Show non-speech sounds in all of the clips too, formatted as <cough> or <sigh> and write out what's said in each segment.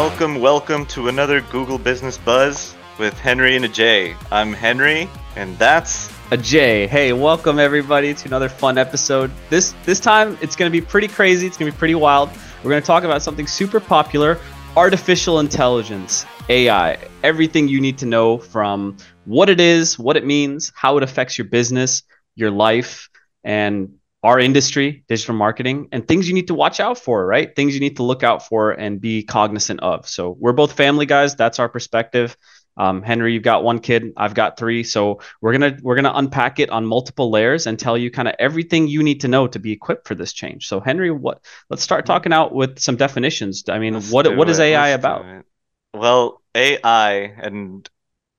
Welcome, welcome to another Google Business Buzz with Henry and Ajay. I'm Henry, and that's Ajay. Hey, welcome everybody to another fun episode. This this time it's going to be pretty crazy. It's going to be pretty wild. We're going to talk about something super popular: artificial intelligence, AI. Everything you need to know from what it is, what it means, how it affects your business, your life, and our industry, digital marketing, and things you need to watch out for, right? Things you need to look out for and be cognizant of. So we're both family guys. That's our perspective. Um, Henry, you've got one kid. I've got three. So we're gonna we're gonna unpack it on multiple layers and tell you kind of everything you need to know to be equipped for this change. So Henry, what? Let's start talking out with some definitions. I mean, Let's what what is. AI Let's about? Well, AI and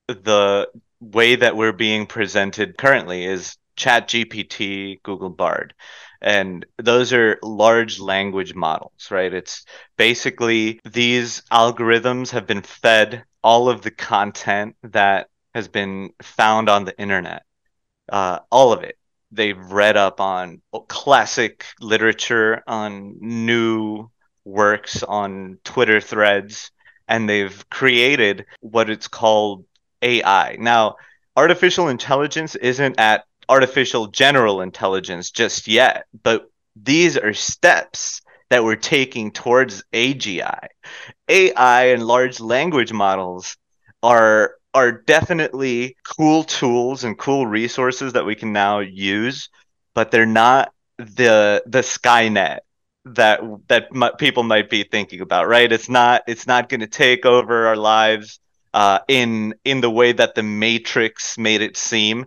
the way that we're being presented currently is ChatGPT, Google Bard. And those are large language models, right? It's basically these algorithms have been fed all of the content that has been found on the internet, uh, all of it. They've read up on classic literature, on new works, on Twitter threads, and they've created what it's called AI. Now, artificial intelligence isn't at artificial general intelligence just yet, but these are steps that we're taking towards AGI. AI and large language models are are definitely cool tools and cool resources that we can now use, but they're not the the Skynet that that m- people might be thinking about, right? It's not it's not going to take over our lives uh, in in the way that the Matrix made it seem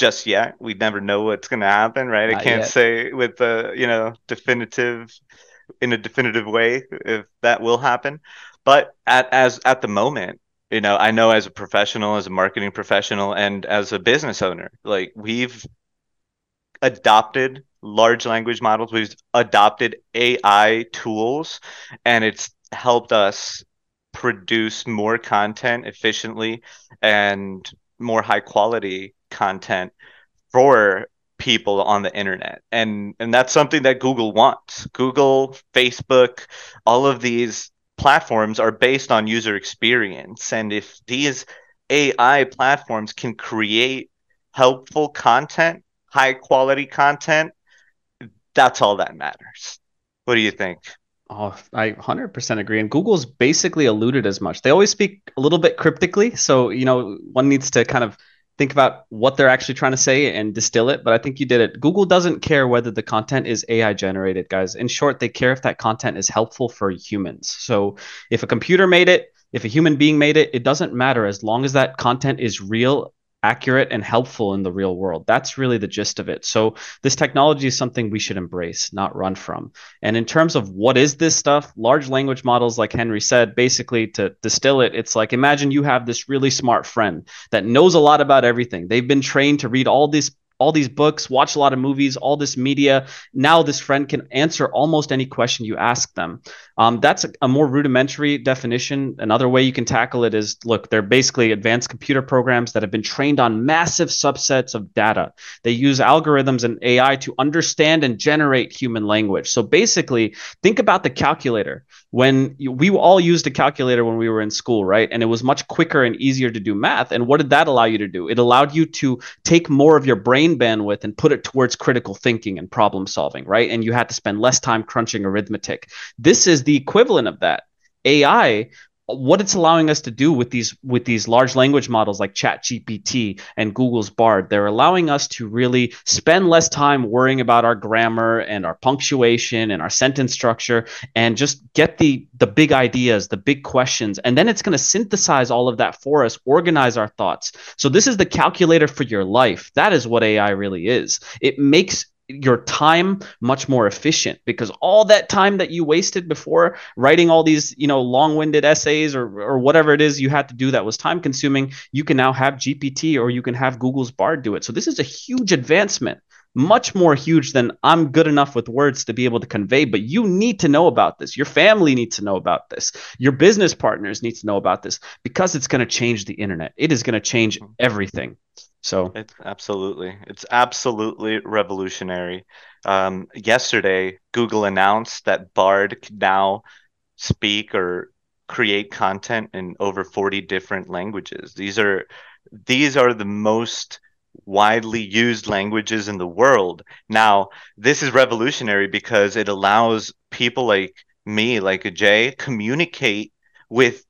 just yet. We never know what's going to happen, right? I can't yet. say with the you know definitive in a definitive way if that will happen. But at as at the moment, you know, I know as a professional, as a marketing professional, and as a business owner, like we've adopted large language models, we've adopted AI tools, and it's helped us produce more content efficiently and more high quality content for people on the internet. And and that's something that Google wants. Google, Facebook, all of these platforms are based on user experience. And if these AI platforms can create helpful content, high quality content, that's all that matters. What do you think? Oh, I 100% agree. And Google's basically alluded as much. They always speak a little bit cryptically, so you know one needs to kind of think about what they're actually trying to say and distill it. But I think you did it. Google doesn't care whether the content is AI generated, guys. In short, they care if that content is helpful for humans. So if a computer made it, if a human being made it, it doesn't matter as long as that content is real, accurate, and helpful in the real world. That's really the gist of it. So this technology is something we should embrace, not run from. And in terms of what is this stuff, large language models, like Henry said, basically to distill it, it's like imagine you have this really smart friend that knows a lot about everything. They've been trained to read all these all these books, watch a lot of movies, all this media. Now this friend can answer almost any question you ask them. Um, that's a, a more rudimentary definition. Another way you can tackle it is look, they're basically advanced computer programs that have been trained on massive subsets of data. They use algorithms and AI to understand and generate human language. So basically, think about the calculator. When we all used a calculator when we were in school, right? And it was much quicker and easier to do math. And what did that allow you to do? It allowed you to take more of your brain bandwidth and put it towards critical thinking and problem solving, right? And you had to spend less time crunching arithmetic. This is the equivalent of that. AI what it's allowing us to do with these with these large language models like ChatGPT and Google's Bard, they're allowing us to really spend less time worrying about our grammar and our punctuation and our sentence structure and just get the the big ideas, the big questions, and then it's going to synthesize all of that for us, organize our thoughts. So this is the calculator for your life. That is what AI really is. It makes your time much more efficient because all that time that you wasted before writing all these you know long-winded essays or or whatever it is you had to do that was time consuming you can now have gpt or you can have google's bard do it. So this is a huge advancement much more huge than i'm good enough with words to be able to convey but you need to know about this. Your family needs to know about this. Your business partners need to know about this because it's going to change the internet. It is going to change everything. So It's absolutely, it's absolutely revolutionary. Um, yesterday, Google announced that Bard can now speak or create content in over 40 different languages. These are these are the most widely used languages in the world. Now, this is revolutionary because it allows people like me, like Jay, communicate with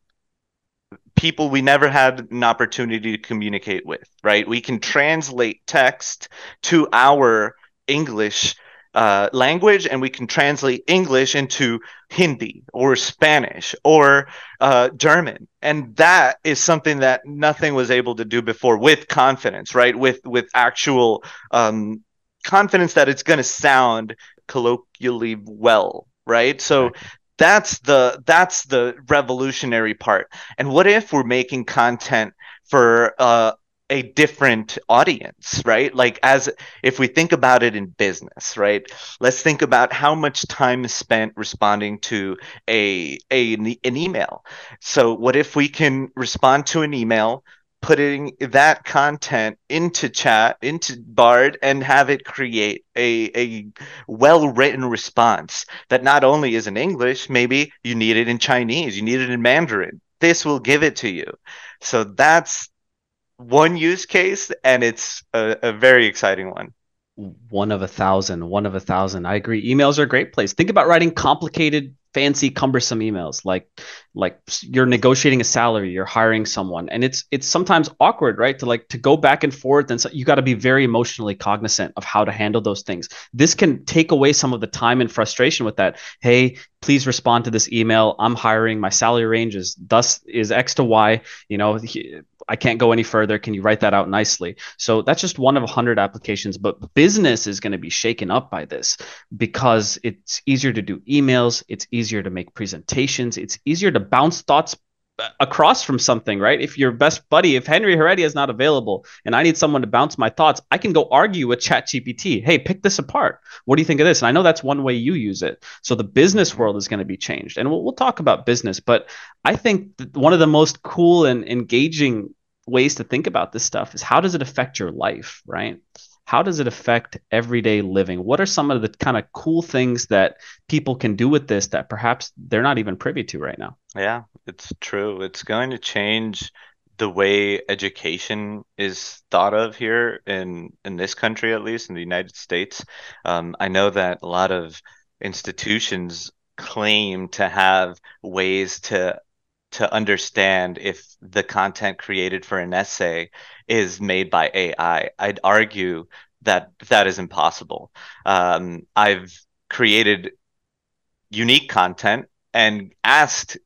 people we never had an opportunity to communicate with, right? We can translate text to our English uh, language and we can translate English into Hindi or Spanish or uh, German. And that is something that nothing was able to do before with confidence, right? With with actual um, confidence that it's going to sound colloquially well, right? So that's the that's the revolutionary part. And what if we're making content for uh, a different audience, right? Like as if we think about it in business, right? Let's think about how much time is spent responding to a, a an email. So what if we can respond to an email, putting that content into chat, into Bard and have it create a a well-written response that not only is in English, maybe you need it in Chinese, you need it in Mandarin. This will give it to you. So that's one use case, and it's a, a very exciting one one of a thousand, one of a thousand. I agree. Emails are a great place. Think about writing complicated, fancy, cumbersome emails. Like, like you're negotiating a salary, you're hiring someone, and it's it's sometimes awkward, right? To like to go back and forth, and so you got to be very emotionally cognizant of how to handle those things. This can take away some of the time and frustration with that. Hey, please respond to this email. I'm hiring. My salary range is thus is X to Y. You know, I can't go any further. Can you write that out nicely? So that's just one of a hundred applications. But business is going to be shaken up by this because it's easier to do emails. It's easier to make presentations. It's easier to bounce thoughts across from something, right? If your best buddy, if Henry Heredia is not available and I need someone to bounce my thoughts, I can go argue with ChatGPT. Hey, pick this apart. What do you think of this? And I know that's one way you use it. So the business world is going to be changed. And we'll, we'll talk about business, but I think one of the most cool and engaging ways to think about this stuff is how does it affect your life, right? how does it affect everyday living? What are some of the kind of cool things that people can do with this that perhaps they're not even privy to right now? Yeah, it's true. It's going to change the way education is thought of here in in this country, at least in the United States. Um, I know that a lot of institutions claim to have ways to to understand if the content created for an essay is made by AI. I'd argue that that is impossible. Um, I've created unique content and asked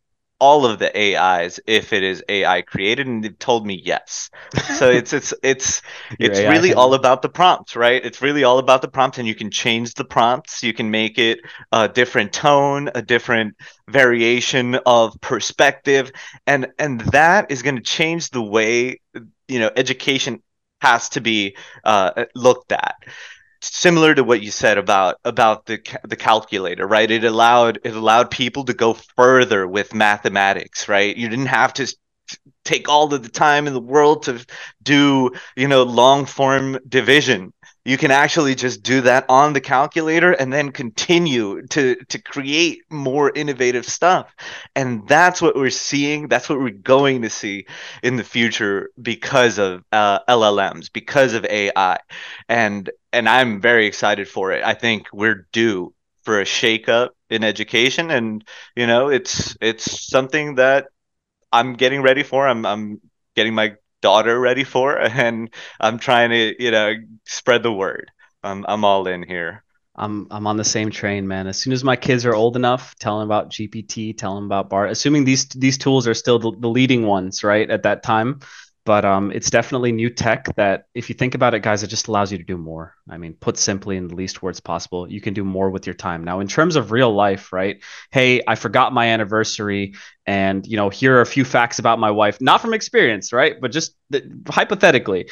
all of the AIs if it is AI created, and they've told me yes. <laughs> So it's it's it's it's AI really all about the prompts, right? It's really all about the prompts, and you can change the prompts. You can make it a different tone, a different variation of perspective, and and that is going to change the way you know education has to be uh, looked at similar to what you said about about the the calculator right? It allowed it allowed people to go further with mathematics right? You didn't have to take all of the time in the world to do you know long form division you can actually just do that on the calculator and then continue to to create more innovative stuff. And that's what we're seeing that's what we're going to see in the future because of uh, llms because of ai and and i'm very excited for it. I think we're due for a shakeup in education and you know it's it's something that i'm getting ready for. I'm i'm getting my daughter ready for <laughs> and i'm trying to you know spread the word i'm, I'm all in here I'm I'm on the same train, man. As soon as my kids are old enough, tell them about GPT, tell them about Bard. Assuming these these tools are still the, the leading ones, right? At that time, but um, it's definitely new tech that if you think about it guys it just allows you to do more. I mean put simply in the least words possible you can do more with your time. Now in terms of real life right hey i forgot my anniversary and you know here are a few facts about my wife not from experience right but just th- hypothetically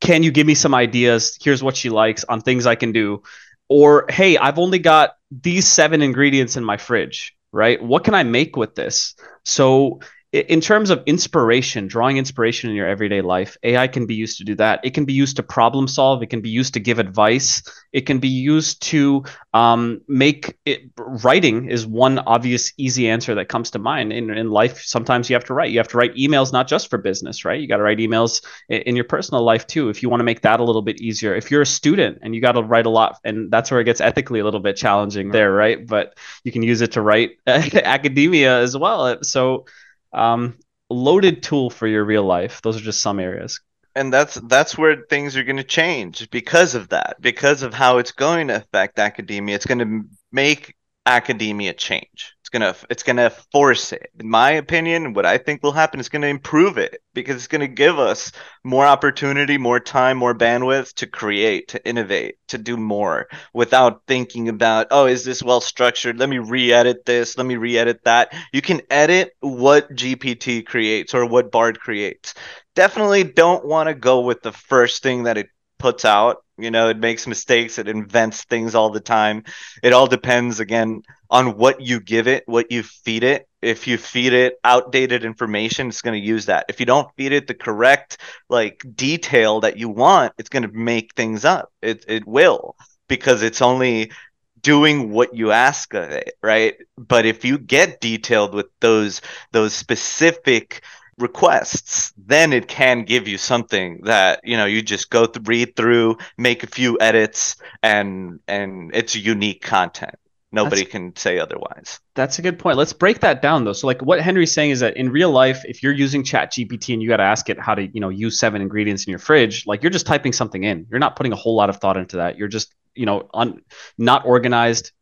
can you give me some ideas? Here's what she likes on things i can do. Or hey i've only got these seven ingredients in my fridge right? What can i make with this? So in terms of inspiration, drawing inspiration in your everyday life, AI can be used to do that. It can be used to problem solve. It can be used to give advice. It can be used to um, make it. Writing is one obvious, easy answer that comes to mind. In, in life, sometimes you have to write. You have to write emails, not just for business, right? You got to write emails in, in your personal life too, if you want to make that a little bit easier. If you're a student and you got to write a lot, and that's where it gets ethically a little bit challenging there, right? But you can use it to write <laughs> academia as well. So um, loaded tool for your real life. Those are just some areas. And that's that's where things are going to change because of that, because of how it's going to affect academia. It's going to make academia change gonna it's gonna force it. In my opinion, what I think will happen is gonna improve it because it's gonna give us more opportunity, more time, more bandwidth to create, to innovate, to do more without thinking about, oh, is this well structured? Let me re-edit this, let me re-edit that. You can edit what GPT creates or what Bard creates. Definitely don't want to go with the first thing that it puts out. You know, it makes mistakes, it invents things all the time. It all depends again on what you give it, what you feed it. If you feed it outdated information, it's going to use that. If you don't feed it the correct like detail that you want, it's going to make things up. It it will because it's only doing what you ask of it, right? But if you get detailed with those those specific requests, then it can give you something that you know you just go th- read through, make a few edits, and and it's unique content. Nobody that's, can say otherwise. That's a good point. Let's break that down though. So like what Henry's saying is that in real life, if you're using Chat GPT and you got to ask it how to you know use seven ingredients in your fridge, like you're just typing something in. You're not putting a whole lot of thought into that. You're just you know un, not organized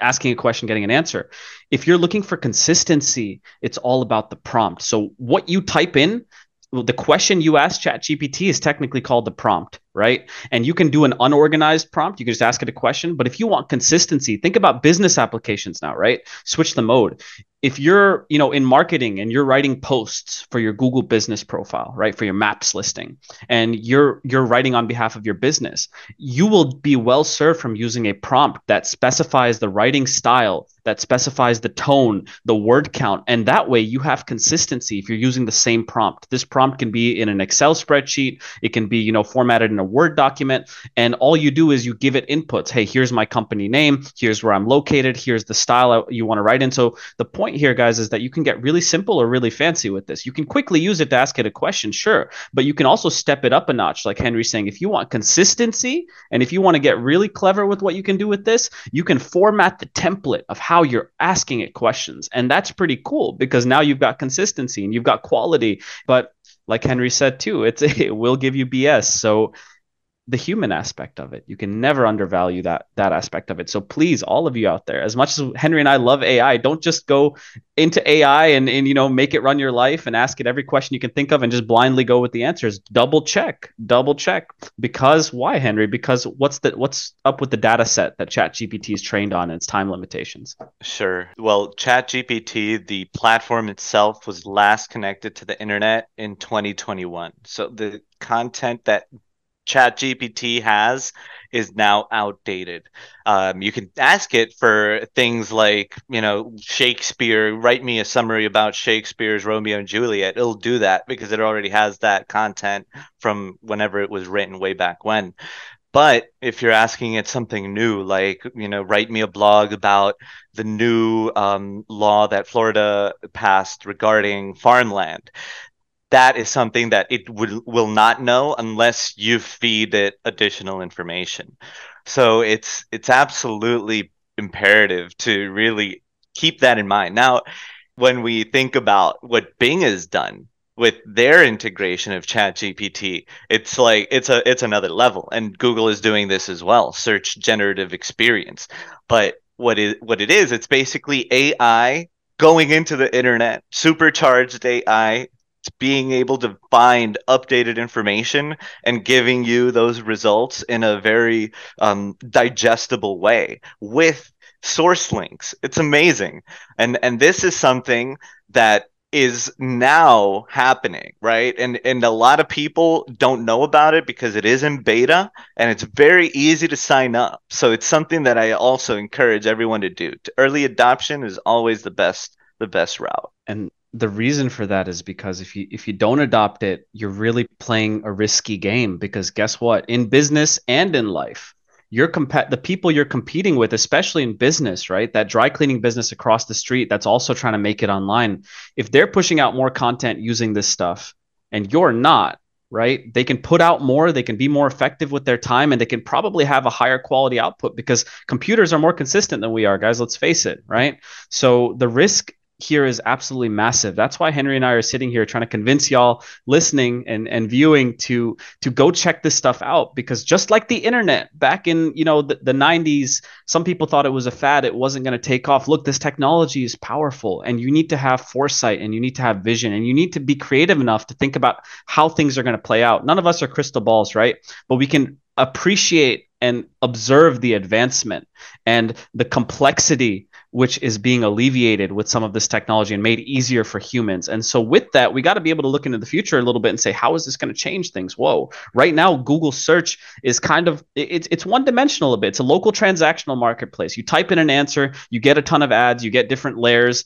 asking a question, getting an answer. If you're looking for consistency, it's all about the prompt. So what you type in, the question you ask ChatGPT is technically called the prompt right? And you can do an unorganized prompt. You can just ask it a question. But if you want consistency, think about business applications now, right? Switch the mode. If you're, you know, in marketing and you're writing posts for your Google business profile, right, for your maps listing, and you're you're writing on behalf of your business, you will be well served from using a prompt that specifies the writing style, that specifies the tone, the word count, and that way you have consistency if you're using the same prompt. This prompt can be in an Excel spreadsheet, it can be, you know, formatted in a Word document. And all you do is you give it inputs. Hey, here's my company name. Here's where I'm located. Here's the style you want to write in. So the point here, guys, is that you can get really simple or really fancy with this. You can quickly use it to ask it a question, sure, but you can also step it up a notch. Like Henry's saying, if you want consistency and if you want to get really clever with what you can do with this, you can format the template of how you're asking it questions. And that's pretty cool because now you've got consistency and you've got quality. But like Henry said too, it's <laughs> it will give you BS. So the human aspect of it. You can never undervalue that that aspect of it. So please, all of you out there, as much as Henry and I love AI, don't just go into AI and, and you know make it run your life and ask it every question you can think of and just blindly go with the answers. Double check, double check. Because why, Henry? Because what's the what's up with the data set that ChatGPT is trained on and its time limitations? Sure. Well, ChatGPT, the platform itself, was last connected to the internet in 2021. So the content that ChatGPT has is now outdated. Um, you can ask it for things like, you know, Shakespeare, write me a summary about Shakespeare's Romeo and Juliet. It'll do that because it already has that content from whenever it was written way back when. But if you're asking it something new, like, you know, write me a blog about the new um, law that Florida passed regarding farmland, that is something that it will, will not know unless you feed it additional information. So it's it's absolutely imperative to really keep that in mind. Now, when we think about what Bing has done with their integration of ChatGPT, it's like it's a it's another level, and Google is doing this as well. Search generative experience, but what is what it is? It's basically AI going into the internet, supercharged AI being able to find updated information and giving you those results in a very um, digestible way with source links. It's amazing. And and this is something that is now happening, right? And and a lot of people don't know about it because it is in beta and it's very easy to sign up. So it's something that I also encourage everyone to do. Early adoption is always the best the best route. And the reason for that is because if you if you don't adopt it, you're really playing a risky game because guess what? In business and in life, you're comp- the people you're competing with, especially in business, right? That dry cleaning business across the street that's also trying to make it online. If they're pushing out more content using this stuff and you're not, right? They can put out more, they can be more effective with their time, and they can probably have a higher quality output because computers are more consistent than we are, guys. Let's face it, right? So the risk here is absolutely massive. That's why Henry and I are sitting here trying to convince y'all listening and, and viewing to to go check this stuff out because just like the internet back in you know the, the 90s, some people thought it was a fad, it wasn't going to take off. Look, this technology is powerful and you need to have foresight and you need to have vision and you need to be creative enough to think about how things are going to play out. None of us are crystal balls, right? But we can appreciate and observe the advancement and the complexity which is being alleviated with some of this technology and made easier for humans. And so, with that, we got to be able to look into the future a little bit and say, how is this going to change things? Whoa! Right now, Google search is kind of it's it's one dimensional a bit. It's a local transactional marketplace. You type in an answer, you get a ton of ads, you get different layers,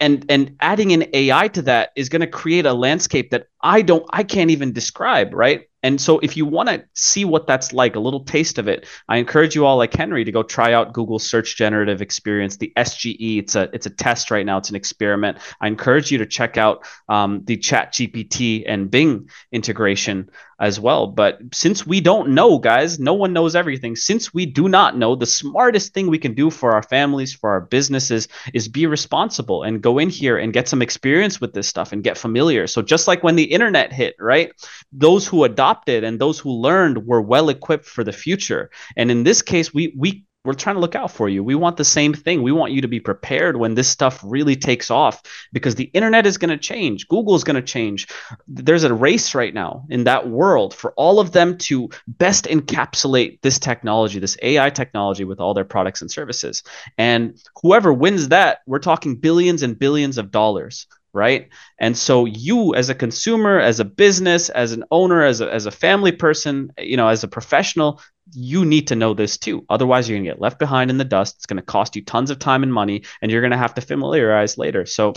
and and adding an AI to that is going to create a landscape that I don't I can't even describe, right? And so if you want to see what that's like, a little taste of it, I encourage you all like Henry to go try out Google Search Generative Experience, the SGE. It's a it's a test right now. It's an experiment. I encourage you to check out um, the Chat GPT and Bing integration as well. But since we don't know, guys, no one knows everything. Since we do not know, the smartest thing we can do for our families, for our businesses, is be responsible and go in here and get some experience with this stuff and get familiar. So just like when the internet hit, right? Those who adopted and those who learned were well equipped for the future. And in this case, we we we're trying to look out for you. We want the same thing. We want you to be prepared when this stuff really takes off because the internet is going to change. Google is going to change. There's a race right now in that world for all of them to best encapsulate this technology, this AI technology with all their products and services. And whoever wins that, we're talking billions and billions of dollars right and so you as a consumer as a business as an owner as a, as a family person you know as a professional you need to know this too. Otherwise you're going to get left behind in the dust. It's going to cost you tons of time and money and you're going to have to familiarize later. So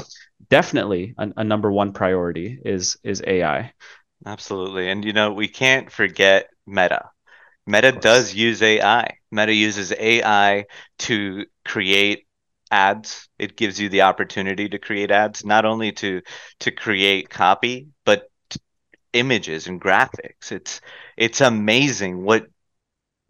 definitely a, a number one priority is is ai absolutely. And you know we can't forget meta. Meta does use ai meta uses ai to create ads. It gives you the opportunity to create ads not only to to create copy but images and graphics. It's it's amazing what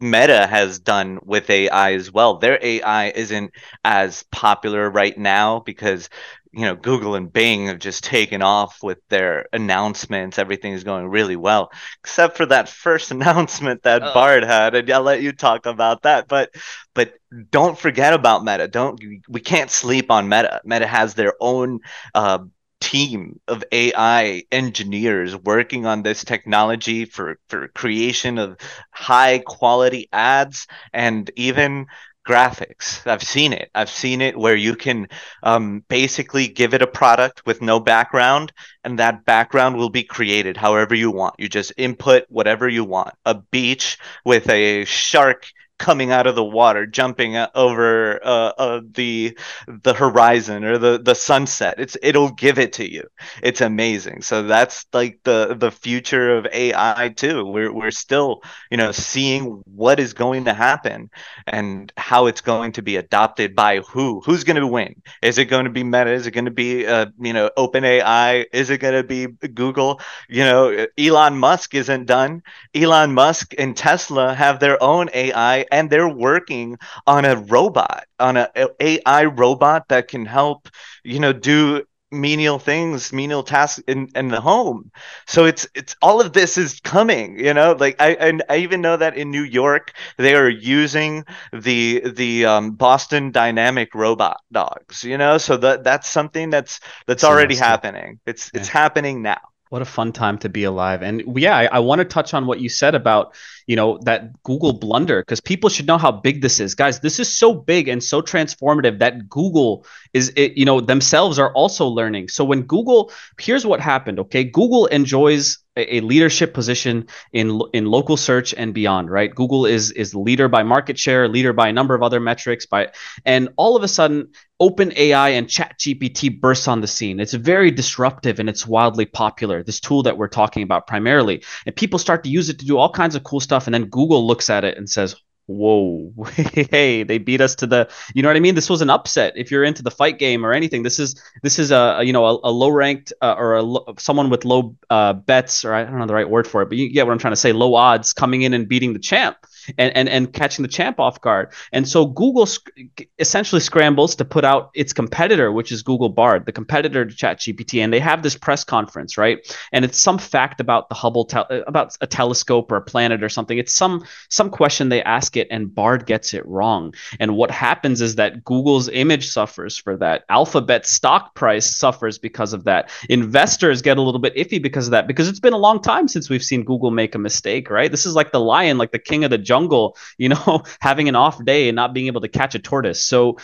Meta has done with AI as well. Their AI isn't as popular right now because you know Google and Bing have just <laughs> taken off with their announcements. Everything is going really well, except for that first <laughs> announcement that oh. Bard had, and I'll let you talk about that. But but don't forget about Meta. Don't we can't sleep on Meta. Meta has their own uh, team of AI engineers working on this technology for for creation of high quality ads and even graphics. I've seen it. I've seen it where you can um, basically give it a product with no background, and that background will be created however you want. You just input whatever you want. A beach with a shark coming out of the water, jumping over uh, uh, the the horizon or the the sunset. It's it'll give it to you. It's amazing. So that's like the the future of AI too. We're we're still you know seeing what is going to happen and how it's going to be adopted by who. Who's going to win? Is it going to be Meta? Is it going to be uh, you know OpenAI? Is it going to be Google? You know Elon Musk isn't done. Elon Musk and Tesla have their own AI and they're working on a robot, on a, a AI robot that can help, you know, do menial things, menial tasks in, in the home. So it's it's all of this is coming, you know. Like I and I even know that in New York they are using the the um, Boston Dynamic robot dogs, you know. So that that's something that's that's already happening. It's yeah. it's happening now. What a fun time to be alive. And yeah, I, I want to touch on what you said about, you know, that Google blunder because people should know how big this is. Guys, this is so big and so transformative that Google is it, you know, themselves are also learning. So when Google, here's what happened, okay? Google enjoys a leadership position in in local search and beyond right? Google is is leader by market share leader by a number of other metrics by and all of a sudden open ai and chat gpt bursts on the scene. It's very disruptive and it's wildly popular this tool that we're talking about primarily. And people start to use it to do all kinds of cool stuff and then google looks at it and says whoa. <laughs> Hey they beat us to the you know what i mean? This was an upset if you're into the fight game or anything. This is this is a, you know a, a low ranked uh, or a someone with low uh, bets or i don't know the right word for it but you get what i'm trying to say low odds coming in and beating the champ and, and, and catching the champ off guard. And so Google sc- essentially scrambles to put out its competitor, which is Google Bard, the competitor to ChatGPT. And they have this press conference, right? And it's some fact about the Hubble, te- uh, about a telescope or a planet or something. It's some some question they ask it, and Bard gets it wrong. And what happens is that Google's image suffers for that. Alphabet stock price suffers because of that. Investors get a little bit iffy because of that, because it's been a long time since we've seen Google make a mistake, right? This is like the lion, like the king of the jungle jungle, you know, <laughs> having an off day and not being able to catch a tortoise. So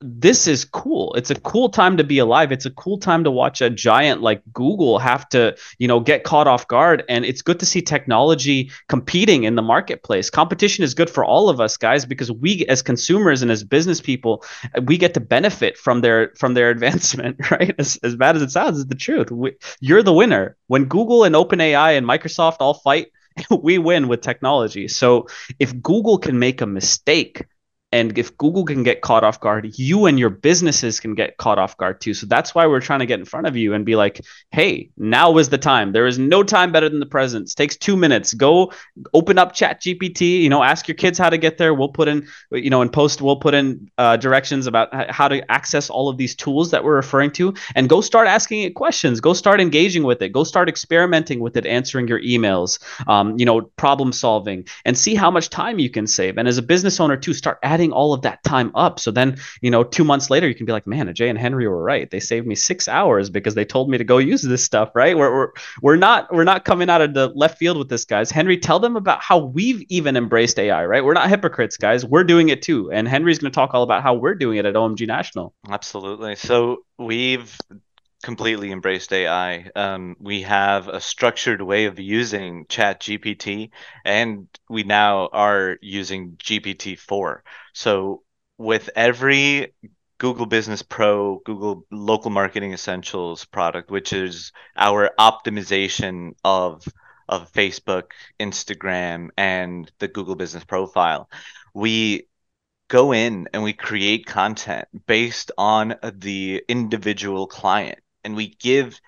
this is cool. It's a cool time to be alive. It's a cool time to watch a giant like Google have to, you know, get caught off guard. And it's good to see technology competing in the marketplace. Competition is good for all of us, guys, because we as consumers and as business people, we get to benefit from their from their <laughs> advancement, right? As, as bad as it sounds, it's the truth. We, you're the winner. When Google and OpenAI and Microsoft all fight <laughs> we win with technology. So if Google can make a mistake, and if Google can get caught off guard, you and your businesses can get caught off guard too. So that's why we're trying to get in front of you and be like, hey, now is the time. There is no time better than the present. It takes two minutes. Go open up Chat GPT, you know, ask your kids how to get there. We'll put in, you know, in post, we'll put in uh, directions about how to access all of these tools that we're referring to and go start asking it questions. Go start engaging with it. Go start experimenting with it, answering your emails, um, you know, problem solving and see how much time you can save. And as a business owner too, start adding adding all of that time up. So then, you know, two months later, you can be like, man, Jay and Henry were right. They saved me six hours because they told me to go use this stuff, right? We're, we're, we're not we're not coming out of the left field with this, guys. Henry, tell them about how we've even embraced AI, right? We're not hypocrites, guys. We're doing it too. And Henry's going to talk all about how we're doing it at OMG National. Absolutely. So we've completely embraced AI. Um, we have a structured way of using Chat GPT, and we now are using GPT 4. So, with every Google Business Pro, Google Local Marketing Essentials product, which is our optimization of of Facebook, Instagram, and the Google Business Profile, we go in and we create content based on the individual client and we give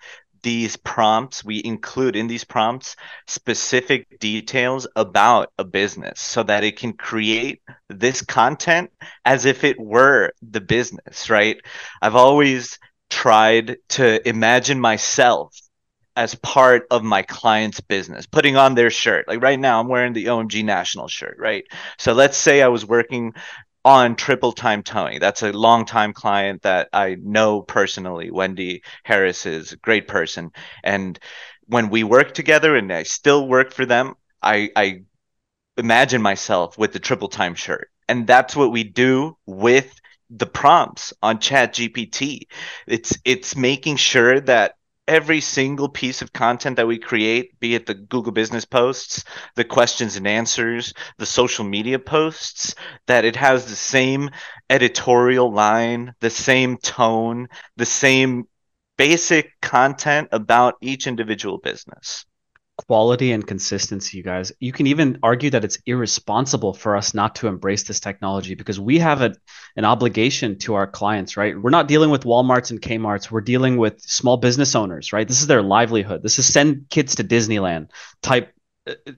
these prompts, we include in these prompts specific details about a business so that it can create this content as if it were the business, right? I've always tried to imagine myself as part of my client's business, putting on their shirt. Like right now, I'm wearing the OMG National shirt, right? So let's say I was working on triple time towing. That's a long time client that I know personally. Wendy Harris is a great person. And when we work together and I still work for them, I, I imagine myself with the triple time shirt. And that's what we do with the prompts on chat gpt it's it's making sure that every single piece of content that we create, be it the Google business posts, the questions and answers, the social media posts, that it has the same editorial line, the same tone, the same basic content about each individual business quality and consistency, you guys. You can even argue that it's irresponsible for us not to embrace this technology because we have a, an obligation to our clients, right? We're not dealing with Walmarts and Kmarts. We're dealing with small business owners, right? This is their livelihood. This is send kids to Disneyland type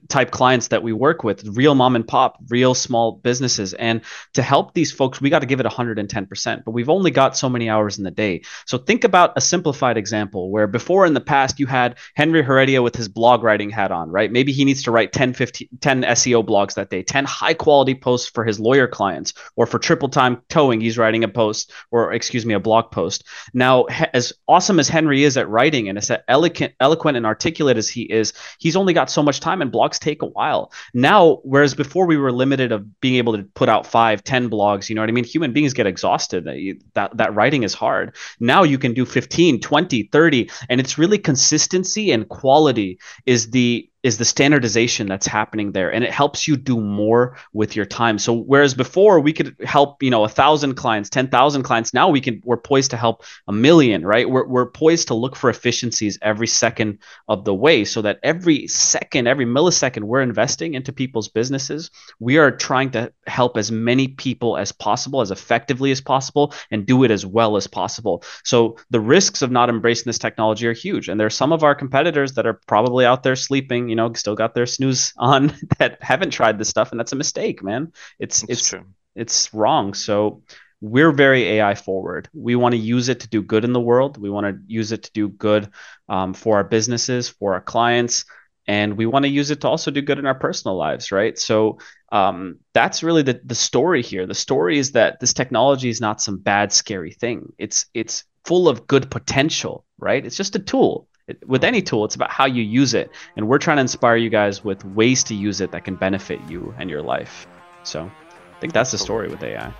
type clients that we work with, real mom and pop, real small businesses. And to help these folks, we got to give it 110%, but we've only got so many hours in the day. So think about a simplified example where before in the past you had Henry Heredia with his blog writing hat on, right? Maybe he needs to write 10, 15, 10 SEO blogs that day, 10 high quality posts for his lawyer clients, or for triple time towing, he's writing a post or excuse me, a blog post. Now, as awesome as Henry is at writing and as eloquent, eloquent and articulate as he is, he's only got so much time time and blogs take a while. Now, whereas before we were limited of being able to put out five, ten blogs, you know what I mean? Human beings get exhausted. That, that writing is hard. Now you can do 15, 20, 30, and it's really consistency and quality is the is the standardization that's happening there and it helps you do more with your time. So whereas before we could help you know a thousand clients 10000 clients now we can we're poised to help a million right? We're, we're poised to look for efficiencies every second of the way so that every second every millisecond we're investing into people's businesses we are trying to help as many people as possible as effectively as possible and do it as well as possible. So the risks of not embracing this technology are huge and there are some of our competitors that are probably out there sleeping you know still got their snooze <laughs> on that haven't tried this stuff and that's a mistake man. It's it's true. it's wrong. So we're very ai forward. We want to use it to do good in the world. We want to use it to do good um, for our businesses for our clients and we want to use it to also do good in our personal lives right? So um, that's really the, the story here. The story is that this technology is not some bad scary thing. It's it's full of good potential right? It's just a tool with any tool, it's about how you use it. And we're trying to inspire you guys with ways to use it that can benefit you and your life. So I think that's the story with AI.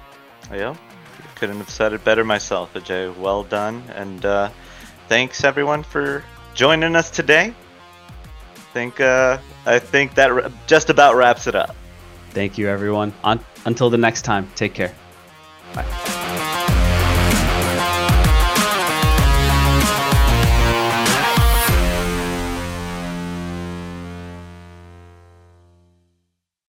Yeah, couldn't have said it better myself, Ajay. Well done. And uh, thanks everyone for joining us today. I think uh, I think that just about wraps it up. Thank you, everyone. On, until the next time, take care.